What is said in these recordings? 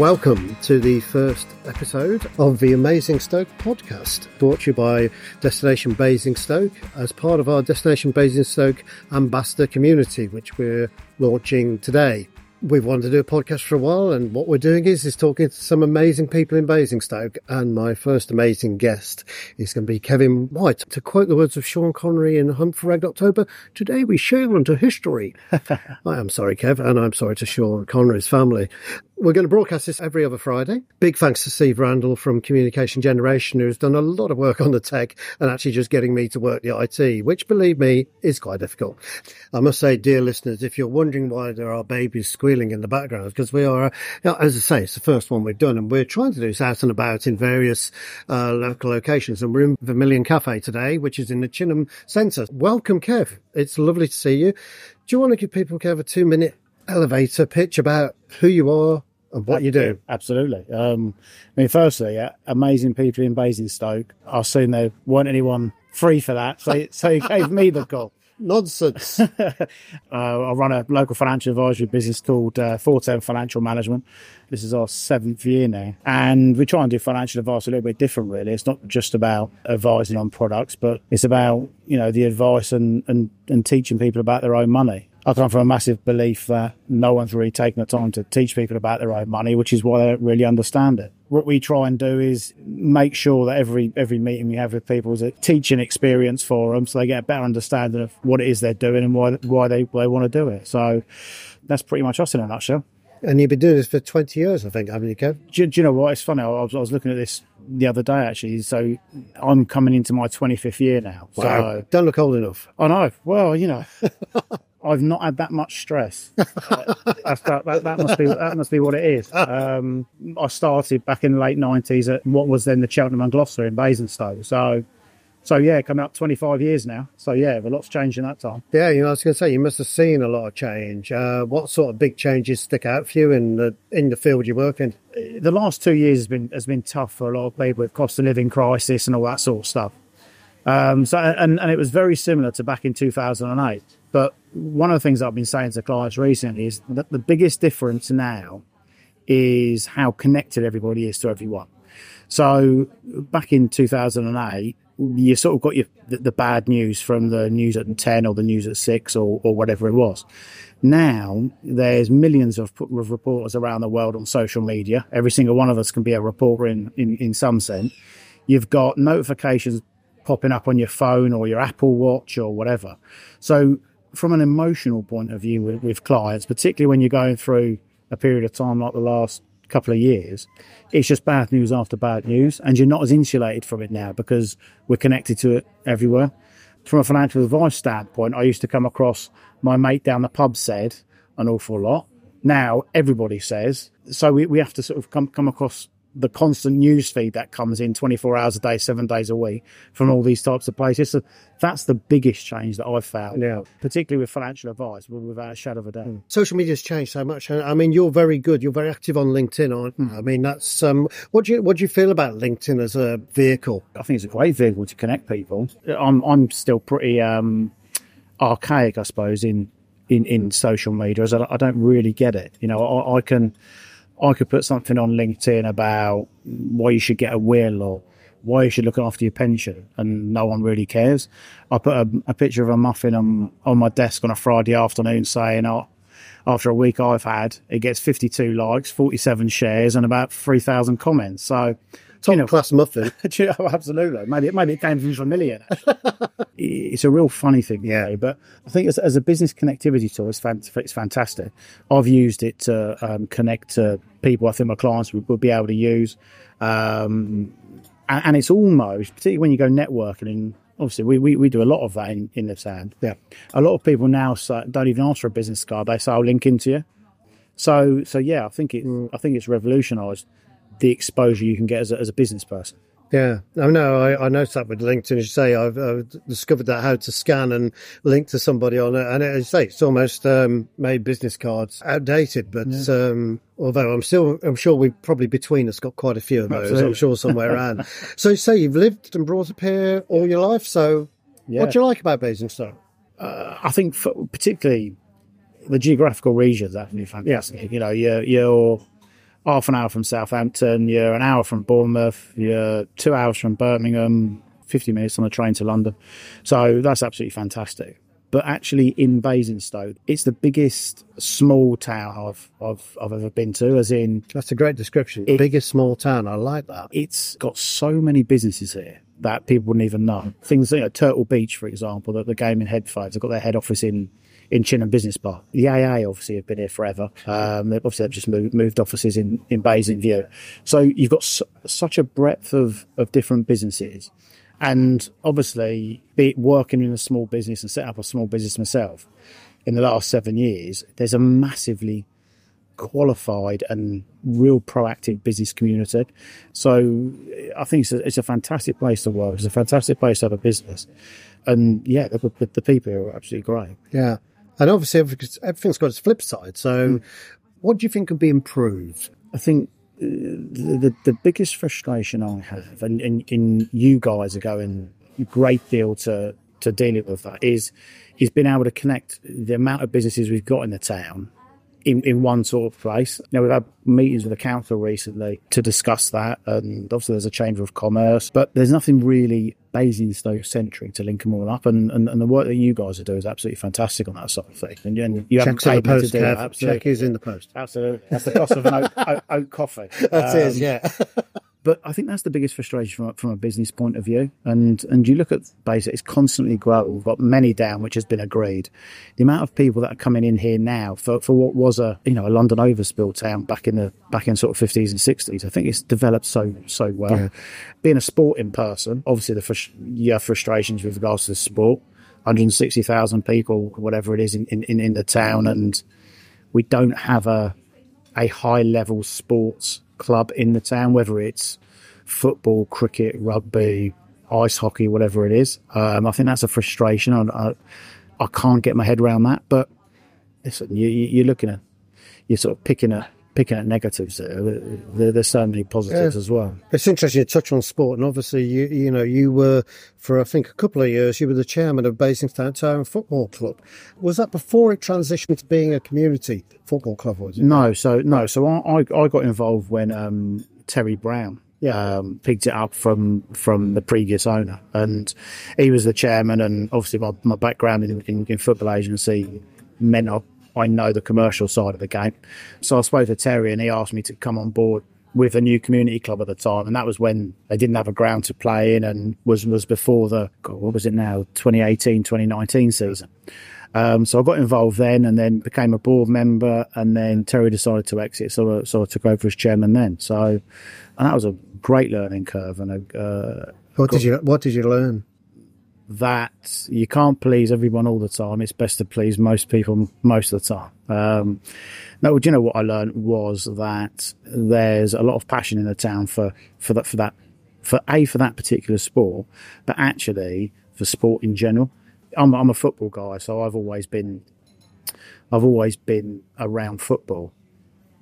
Welcome to the first episode of the Amazingstoke podcast, brought to you by Destination Basingstoke as part of our Destination Basingstoke ambassador community, which we're launching today. We've wanted to do a podcast for a while, and what we're doing is is talking to some amazing people in Basingstoke. And my first amazing guest is going to be Kevin White. To quote the words of Sean Connery in Hunt for Red October, today we sail into history. I am sorry, Kev, and I'm sorry to Sean Connery's family. We're going to broadcast this every other Friday. Big thanks to Steve Randall from Communication Generation, who's done a lot of work on the tech and actually just getting me to work the IT, which, believe me, is quite difficult. I must say, dear listeners, if you're wondering why there are babies squealing in the background, because we are, as I say, it's the first one we've done, and we're trying to do this out and about in various uh, local locations. And we're in Vermillion Cafe today, which is in the Chineham Centre. Welcome, Kev. It's lovely to see you. Do you want to give people, Kev, a two minute elevator pitch about who you are, and what you do. Absolutely. Um, I mean, firstly, uh, amazing people in Basingstoke. I assume there weren't anyone free for that, so so he gave me the call. Nonsense. uh, I run a local financial advisory business called uh, Fortem Financial Management. This is our seventh year now, and we try and do financial advice a little bit different. Really, it's not just about advising on products, but it's about you know the advice and and, and teaching people about their own money. I come from a massive belief that no one's really taken the time to teach people about their own money, which is why they don't really understand it. What we try and do is make sure that every every meeting we have with people is a teaching experience for them, so they get a better understanding of what it is they're doing and why why they why they want to do it. So that's pretty much us in a nutshell. And you've been doing this for 20 years, I think, haven't you, Kev? Do, do you know what? It's funny. I was, I was, looking at this the other day, actually. So I'm coming into my 25th year now. Wow. So, Don't look old enough. I know. Well, you know. I've not had that much stress. that, that, that, must be that must be what it is. Um, I started back in the late nineties at what was then the Cheltenham and Gloucester in Basingstoke. So, so yeah, coming up twenty five years now. So yeah, a lot's changed in that time. Yeah, you know, I was going to say you must have seen a lot of change. Uh, what sort of big changes stick out for you in the in the field you work in? The last two years has been has been tough for a lot of people with cost of living crisis and all that sort of stuff. Um, so and and it was very similar to back in two thousand and eight. But one of the things I've been saying to clients recently is that the biggest difference now is how connected everybody is to everyone. So back in 2008, you sort of got your, the, the, bad news from the news at 10 or the news at 6 or, or whatever it was. Now there's millions of, of, reporters around the world on social media. Every single one of us can be a reporter in, in, in some sense. You've got notifications popping up on your phone or your Apple Watch or whatever. So from an emotional point of view with, with clients, particularly when you're going through a period of time like the last couple of years, it's just bad news after bad news, and you're not as insulated from it now because we're connected to it everywhere. From a financial advice standpoint, I used to come across my mate down the pub said an awful lot. Now everybody says, so we, we have to sort of come come across the constant news feed that comes in 24 hours a day, seven days a week from all these types of places. So that's the biggest change that I've found, yeah. particularly with financial advice, without a shadow of a doubt. Mm. Social media's changed so much. I mean, you're very good. You're very active on LinkedIn, aren't you? Mm. I mean, that's um, what do you what do you feel about LinkedIn as a vehicle? I think it's a great vehicle to connect people. I'm I'm still pretty um, archaic, I suppose, in in in social media. As I, I don't really get it. You know, I, I can I could put something on LinkedIn about why you should get a will or why you should look after your pension, and no one really cares. I put a, a picture of a muffin on, on my desk on a Friday afternoon saying, oh, after a week I've had, it gets 52 likes, 47 shares, and about 3,000 comments. So, top you know, class muffin. absolutely. Maybe, maybe it came from it's a real funny thing, yeah. But I think as, as a business connectivity tool, it's, it's fantastic. I've used it to um, connect to people I think my clients would, would be able to use. Um, and, and, it's almost, particularly when you go networking, and obviously we, we, we do a lot of that in, in the sand. Yeah. A lot of people now say, don't even ask for a business card. They say, I'll link into you. So, so yeah, I think it, mm. I think it's revolutionised the exposure you can get as a, as a business person. Yeah, I know. I, I noticed that with LinkedIn. As you say, I've, I've, discovered that how to scan and link to somebody on it, and as you say, it's almost um, made business cards outdated. But yeah. um, although I'm still, I'm sure we probably between us got quite a few of those. Absolutely. I'm sure somewhere around. so, you say you've lived and brought up here all your life. So, yeah. what do you like about Basingstoke? Uh, I think, for, particularly the geographical regions, actually fantastic. Yeah. You know, you're, you're half an hour from Southampton, you're an hour from Bournemouth, you're two hours from Birmingham, 50 minutes on a train to London. So that's absolutely fantastic. But actually, in Basingstoke, it's the biggest small town I've, I've, I've ever been to, as in That's a great description. It- Biggest small town. I like that. it's got so many businesses here that people wouldn't even know. Things like Turtle Beach, for example, that the gaming headphones have got their head office in in Chineham Business Park. The AA obviously have been here forever. Um, they've obviously they've just moved, moved offices in in View. So you've got su- such a breadth of of different businesses, and obviously, be working in a small business and set up a small business myself. In the last seven years, there's a massively qualified and real proactive business community. So I think it's a, it's a fantastic place to work. It's a fantastic place to have a business. And yeah, the, the people are absolutely great. Yeah. And obviously, everything's got its flip side. So, what do you think could be improved? I think uh, the, the, the biggest frustration I have, and, and, and you guys are going a great deal to, to dealing with that, is is being able to connect the amount of businesses we've got in the town in, in one sort of place. Now, we've had meetings with the council recently to discuss that, and obviously there's a chamber of commerce, but there's nothing really Basingstoke centric to link them all up. And, and, and the work that you guys are doing is absolutely fantastic on that sort of thing. And, and you haven't the paid to post, do that. Absolutely. Check is in the post. Absolutely. That's the cost of an oat, oat, oat coffee. That is, Um, yeah. But I think that's the biggest frustration from, a- from a business point of view. And and you look at Basic, it's constantly growing. We've got Manydown, which has been agreed. The amount of people that are coming in here now for, for what was a you know a London overspill town back in the back in sort of fifties and sixties, I think it's developed so so well. Being a sporting person, obviously the frus- you have frustrations with regards to the sport. 160,000 people, whatever it is, in, in, in the town, and we don't have a a high level sports club in the town, whether it's football, cricket, rugby, ice hockey, whatever it is. Um, I think that's a frustration. I, I, I can't get my head around that. But listen, you, you're looking at, you're sort of picking at picking at negatives there. There- There's so many positives as well. It's interesting you touch on sport, and obviously, you you know, you were for I think a couple of years, you were the chairman of Basingstoke Town Football Club. Was that before it transitioned to being a community football club? Was it? No, so no, so I, I, got involved when um, Terry Brown um, picked it up from from the previous owner, and he was the chairman. And obviously, my, my background in, in, in football agency meant I, I know the commercial side of the game. So I spoke to Terry, and he asked me to come on board with a new community club at the time, and that was when they didn't have a ground to play in, and was was before the God, what was it now 2018 2019 season. Um, so I got involved then, and then became a board member, and then Terry decided to exit, so I, so I took over as chairman then. So, and that was a great learning curve, and a, uh, What did you What did you learn? That you can't please everyone all the time. It's best to please most people most of the time. Um, no, do you know what I learned was that there's a lot of passion in the town for for that for that for a for that particular sport, but actually for sport in general. I'm I'm a football guy, so I've always been I've always been around football.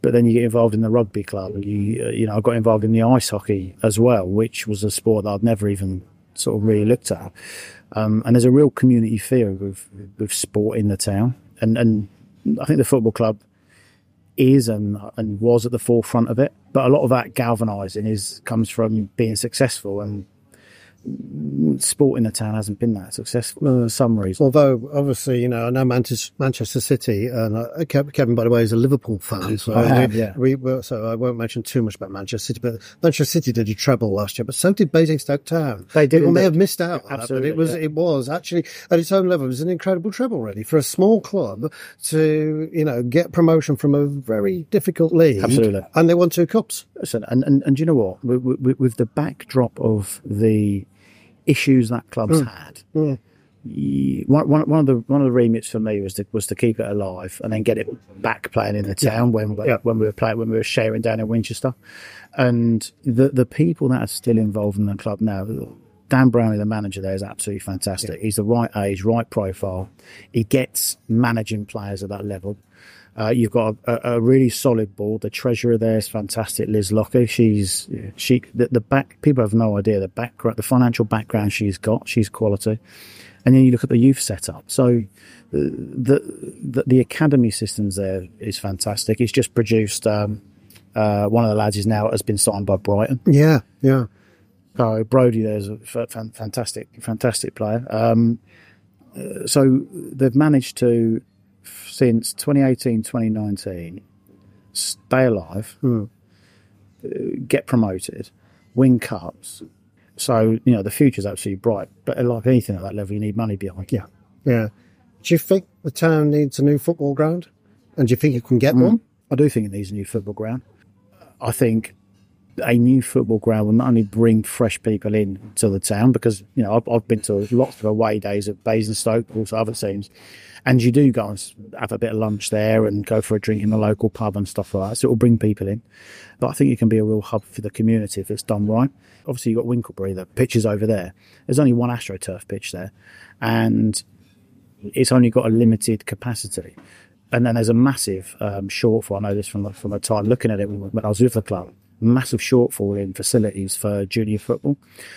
But then you get involved in the rugby club, you you know I got involved in the ice hockey as well, which was a sport that I'd never even sort of really looked at. Um, and there's a real community feel with with sport in the town, and and I think the football club is and and was at the forefront of it. But a lot of that galvanising is comes from being successful, and sport in the town hasn't been that successful for some reason. Although obviously, you know, I know Manchester, Manchester City, and uh, Kevin, by the way, is a Liverpool fan. So I have, we, yeah. we so I won't mention too much about Manchester City, but Manchester City did a treble last year, but so did Basingstoke Town. They did, People may have missed out, on that, Absolutely, but it was yeah. it was actually at its own level. It was an incredible treble, really, for a small club to you know get promotion from a very difficult league. Absolutely. and they won two cups. Listen, and, and, and do you know what? With, with, with the backdrop of the issues that club's mm. had, mm. you- one, one, of the one of the remits for me was to was to keep it alive and then get it back playing in the town when we, Yeah. when we were playing when we were sharing down in Winchester, and the the people that are still involved in the club now. Dan Brownlee, the manager there, is absolutely fantastic. He's the right age, right profile. He gets managing players at that level. Uh, you've got a, a really solid board. The treasurer there is fantastic, Liz Locker. She's she the, the back. People have no idea the background, the financial background she's got. She's quality. And then you look at the youth setup. So uh, the the, the academy systems there is fantastic. It's just produced um, Uh, one of the lads is now has been signed by Brighton. Yeah, yeah. So Brody there's a f- fantastic, fantastic player. Um, uh, so they've managed to, since 2018, 2019, stay alive, uh, get promoted, win cups. So, you know, the future's absolutely bright. But like anything at that level, you need money behind. Yeah, yeah. Do you think the town needs a new football ground? And do you think you can get one? I do think it needs a new football ground. I think a new football ground will not only bring fresh people in to the town because you know I've, I've been to lots of away days at Basingstoke, also other teams, and you do go and have a bit of lunch there and go for a drink in the local pub and stuff like that. So it will bring people in. But I think it can be a real hub for the community if it's done right. Obviously, you've got Winklebury, the pitch is over there. There's only one AstroTurf pitch there, and it's only got a limited capacity. And then there's a massive um, shortfall. I know this from the, from a time looking at it when I was with the club. Massive shortfall in facilities for junior football.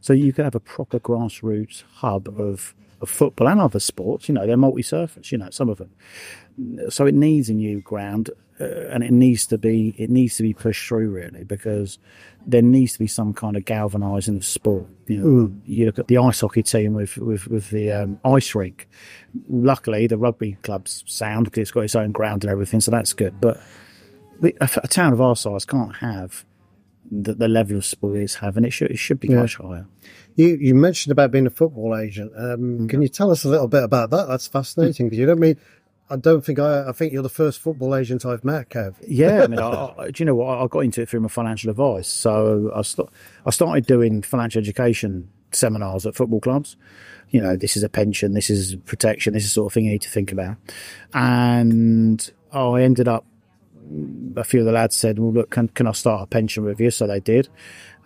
So you could have a proper grassroots hub of, of football and other sports. You know, they're multi-surface. You know, some of them. So it needs a new ground, uh, and it needs to be it needs to be pushed through really because there needs to be some kind of galvanising of sport. You know, you look at the ice hockey team with with, with the um, ice rink. Luckily, the rugby club's sound because it's got its own ground and everything, so that's good. But a, a town of our size can't have the, the level of sport have, and It should it should be much higher. You you mentioned about being a football agent. Um, Can you tell us a little bit about that? That's fascinating because you don't mean. I don't think I. I think you're the first football agent I've met, Kev. Yeah, I mean, I, I, do you know what? I got into it through my financial advice. So I, st- I started doing financial education seminars at football clubs. You know, this is a pension, this is protection, this is the sort of thing you need to think about. And I ended up, a few of the lads said, well, look, can, can I start a pension with you? So they did.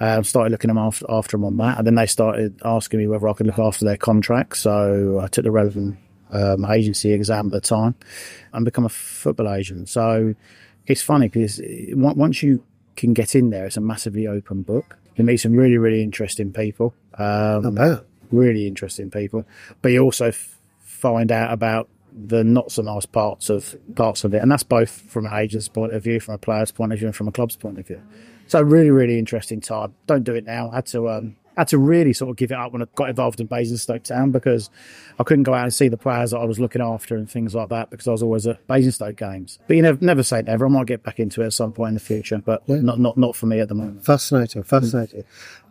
Um, started looking them after, after them on that. And then they started asking me whether I could look after their contract. So I took the relevant um, agency exam at the time and become a football agent. So it's funny because once you can get in there, it's a massively open book. You meet some really, really interesting people. Um, really interesting people. But you also f- find out about the not so nice parts of parts of it, and that's both from an agent's point of view, from a player's point of view, and from a club's point of view. So really, really interesting time. Don't do it now. I had to um, had to really sort of give it up when I got involved in Basingstoke Town because I couldn't go out and see the players that I was looking after and things like that because I was always at Basingstoke games. But you never never say never. I might get back into it at some point in the future, but not not not for me at the moment. Fascinating, fascinating.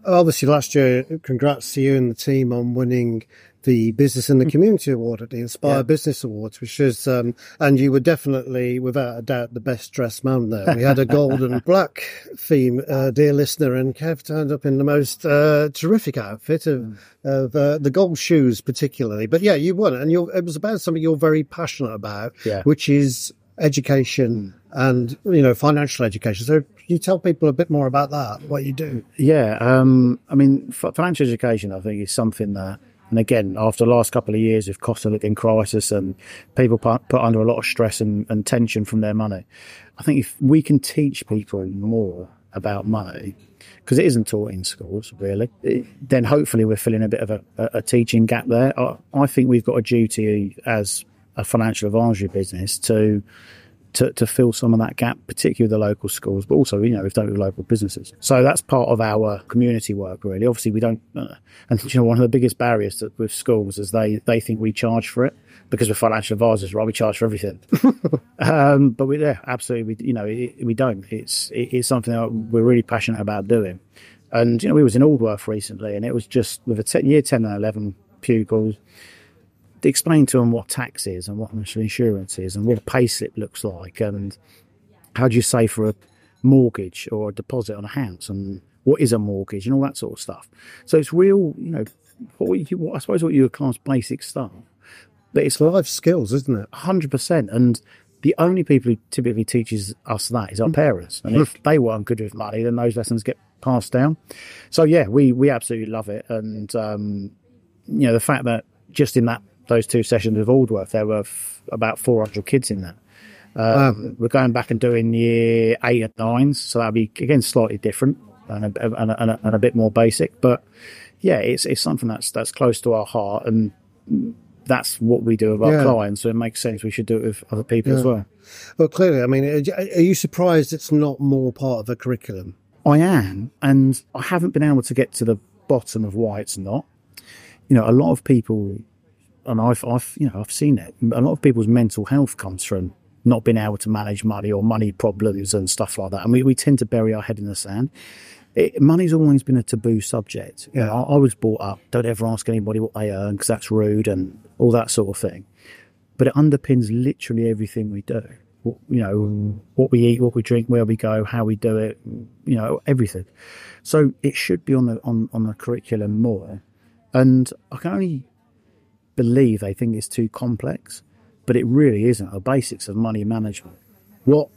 Obviously, last year, congrats to you and the team on winning the Business and the Community Award at the Inspire Yeah. Business Awards, which is, um, and you were definitely, without a doubt, the best dressed man there. We had a gold and black theme, uh, dear listener, and Kev turned up in the most uh, terrific outfit of, of uh, the gold shoes, particularly. But yeah, you won, and you're, it was about something you're very passionate about, Yeah. which is education and you know financial education. So, you tell people a bit more about that? What you do? Yeah, um, I mean, f- financial education, I think, is something that, and again, after the last couple of years of cost of living crisis and people put, under a lot of stress and, and tension from their money, I think if we can teach people more about money, because it isn't taught in schools really, then hopefully we're filling a bit of a, a, a teaching gap there. I, I think we've got a duty as a financial advisory business to to, to fill some of that gap, particularly with the local schools, but also, you know, we've done it with local businesses. So that's part of our community work, really. Obviously, we don't, uh, and you know, one of the biggest barriers to, with schools is they, they think we charge for it because we're financial advisors, right? We charge for everything. um, but we, yeah, absolutely, we, you know, it, we don't. It's, it, it's something that we're really passionate about doing. And, you know, we was in Aldworth recently and it was just with a 10, year 10 and 11 pupils, explain to them what tax is and what national insurance is and what a payslip looks like and how do you save for a mortgage or a deposit on a house and what is a mortgage and all that sort of stuff. So it's real, you know, what you, what, I suppose what you would class basic stuff, but it's Life skills, isn't it? hundred percent. And the only people who typically teaches us that is our parents. And if they weren't good with money, then those lessons get passed down. So yeah, we we absolutely love it. And um, you know, the fact that just in that those two sessions with Aldworth, there were f- about four hundred kids in that. Um, We're going back and doing year eight and nines, so that'll be again slightly different and a, and a, and a, and a bit more basic. But yeah, it's it's something that's that's close to our heart, and that's what we do with our Yeah. clients. So it makes sense. We should do it with other people as well. Well, clearly, I mean, are you surprised it's not more part of a curriculum? I am, and I haven't been able to get to the bottom of why it's not. You know, a lot of people, and I've, I've, you know, I've seen it. A lot of people's mental health comes from not being able to manage money or money problems and stuff like that. And we, we tend to bury our head in the sand. It, money's always been a taboo subject. You know, I, I was brought up, don't ever ask anybody what they earn because that's rude and all that sort of thing. But it underpins literally everything we do. What, you know, what we eat, what we drink, where we go, how we do it, you know, everything. So it should be on the on, on the curriculum more. And I can only believe they think it's too complex, but it really isn't. The basics of money management. What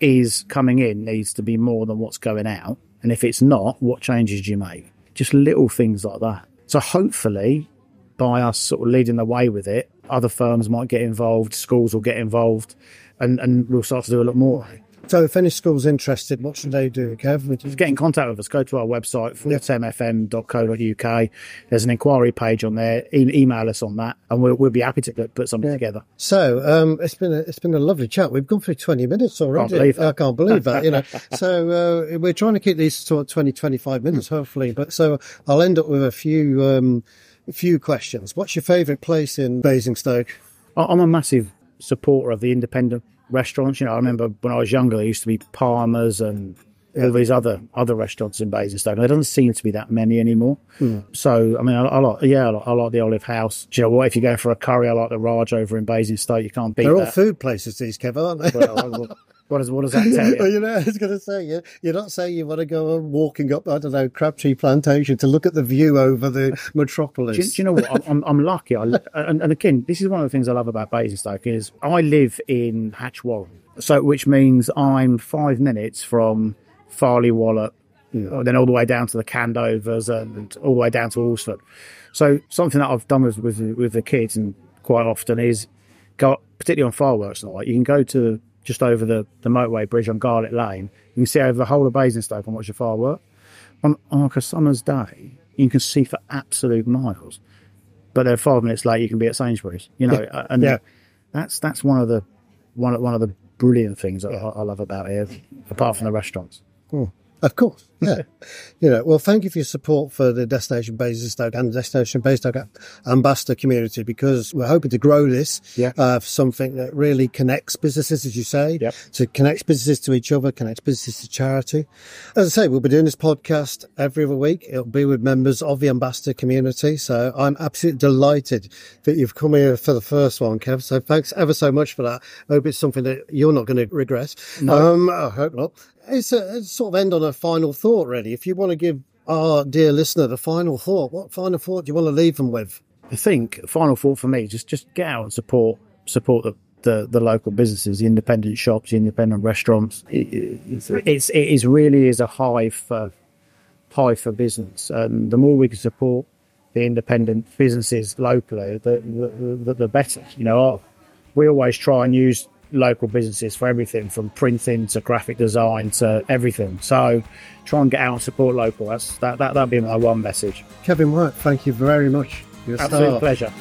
is coming in needs to be more than what's going out. And if it's not, what changes do you make? Just little things like that. So hopefully, by us sort of leading the way with it, other firms might get involved, schools will get involved, and, and we'll start to do a lot more. So, if any school's interested, what should they do, Kev? Just get in contact with us. Go to our website, fortemfm.co.uk. There's an inquiry page on there. E- email us on that, and we'll, we'll be happy to put- something together. So, um, it's been a, it's been a lovely chat. We've gone through twenty minutes already. Can't believe. I can't believe that. You know, so uh, we're trying to keep these to 20, 25 minutes, hopefully. But so I'll end up with a few um, a few questions. What's your favourite place in Basingstoke? I'm a massive supporter of the independent restaurants. You know, I remember when I was younger, there used to be Palmer's and all these other other restaurants in Basingstoke. There doesn't seem to be that many anymore. Hmm. So, I mean, I, I like, yeah, I like, I like the Olive House. Do you know what? If you go for a curry, I like the Raj over in Basingstoke. You can't beat They're all that. food places, these Kev, aren't they? Well, what, does, what does that tell you? you know, I was going to say, you, you're not saying you want to go on walking up, I don't know, Crabtree Plantation to look at the view over the metropolis. Do, you- do you know what? I'm, I'm, lucky. I, and, and again, this is one of the things I love about Basingstoke is I live in Hatch Warren, so which means I'm five minutes from Farleigh Wallop, then all the way down to the Candovers and all the way down to Alresford. So something that I've done with with, with the kids and quite often is go particularly on fireworks night. You can go to just over the, the motorway bridge on Garlick Lane. You can see over the whole of Basingstoke and watch the firework. On, on like a summer's day, you can see for absolute miles but then five minutes later you can be at Sainsbury's. You know, uh, and Yeah. that's that's one of the one of, one of the brilliant things that I, I love about here, apart from the restaurants. Of course, yeah. you know, well, thank you for your support for the Destination Basingstoke and the Destination Basingstoke ambassador community because we're hoping to grow this Yeah. uh, for something that really connects businesses, as you say, Yep. to connects businesses to each other, connects businesses to charity. As I say, we'll be doing this podcast every other week. It'll be with members of the ambassador community. So I'm absolutely delighted that you've come here for the first one, Kev. So thanks ever so much for that. I hope it's something that you're not going to regret. Um, I hope not. It's a, it's sort of end on a final thought, really. If you want to give our dear listener the final thought, what final thought do you want to leave them with? I think final thought for me just just get out and support support the. The, the local businesses, the independent shops, the independent restaurants. It- it's, it's it is really is a hive for hive for business, and the more we can support the independent businesses locally, the the, the, the better. You know, we always try and use local businesses for everything from printing to graphic design to everything. So try and get out and support local. That's that that that'd be my one message. Kevin White, thank you very much. You're a Absolute star. pleasure.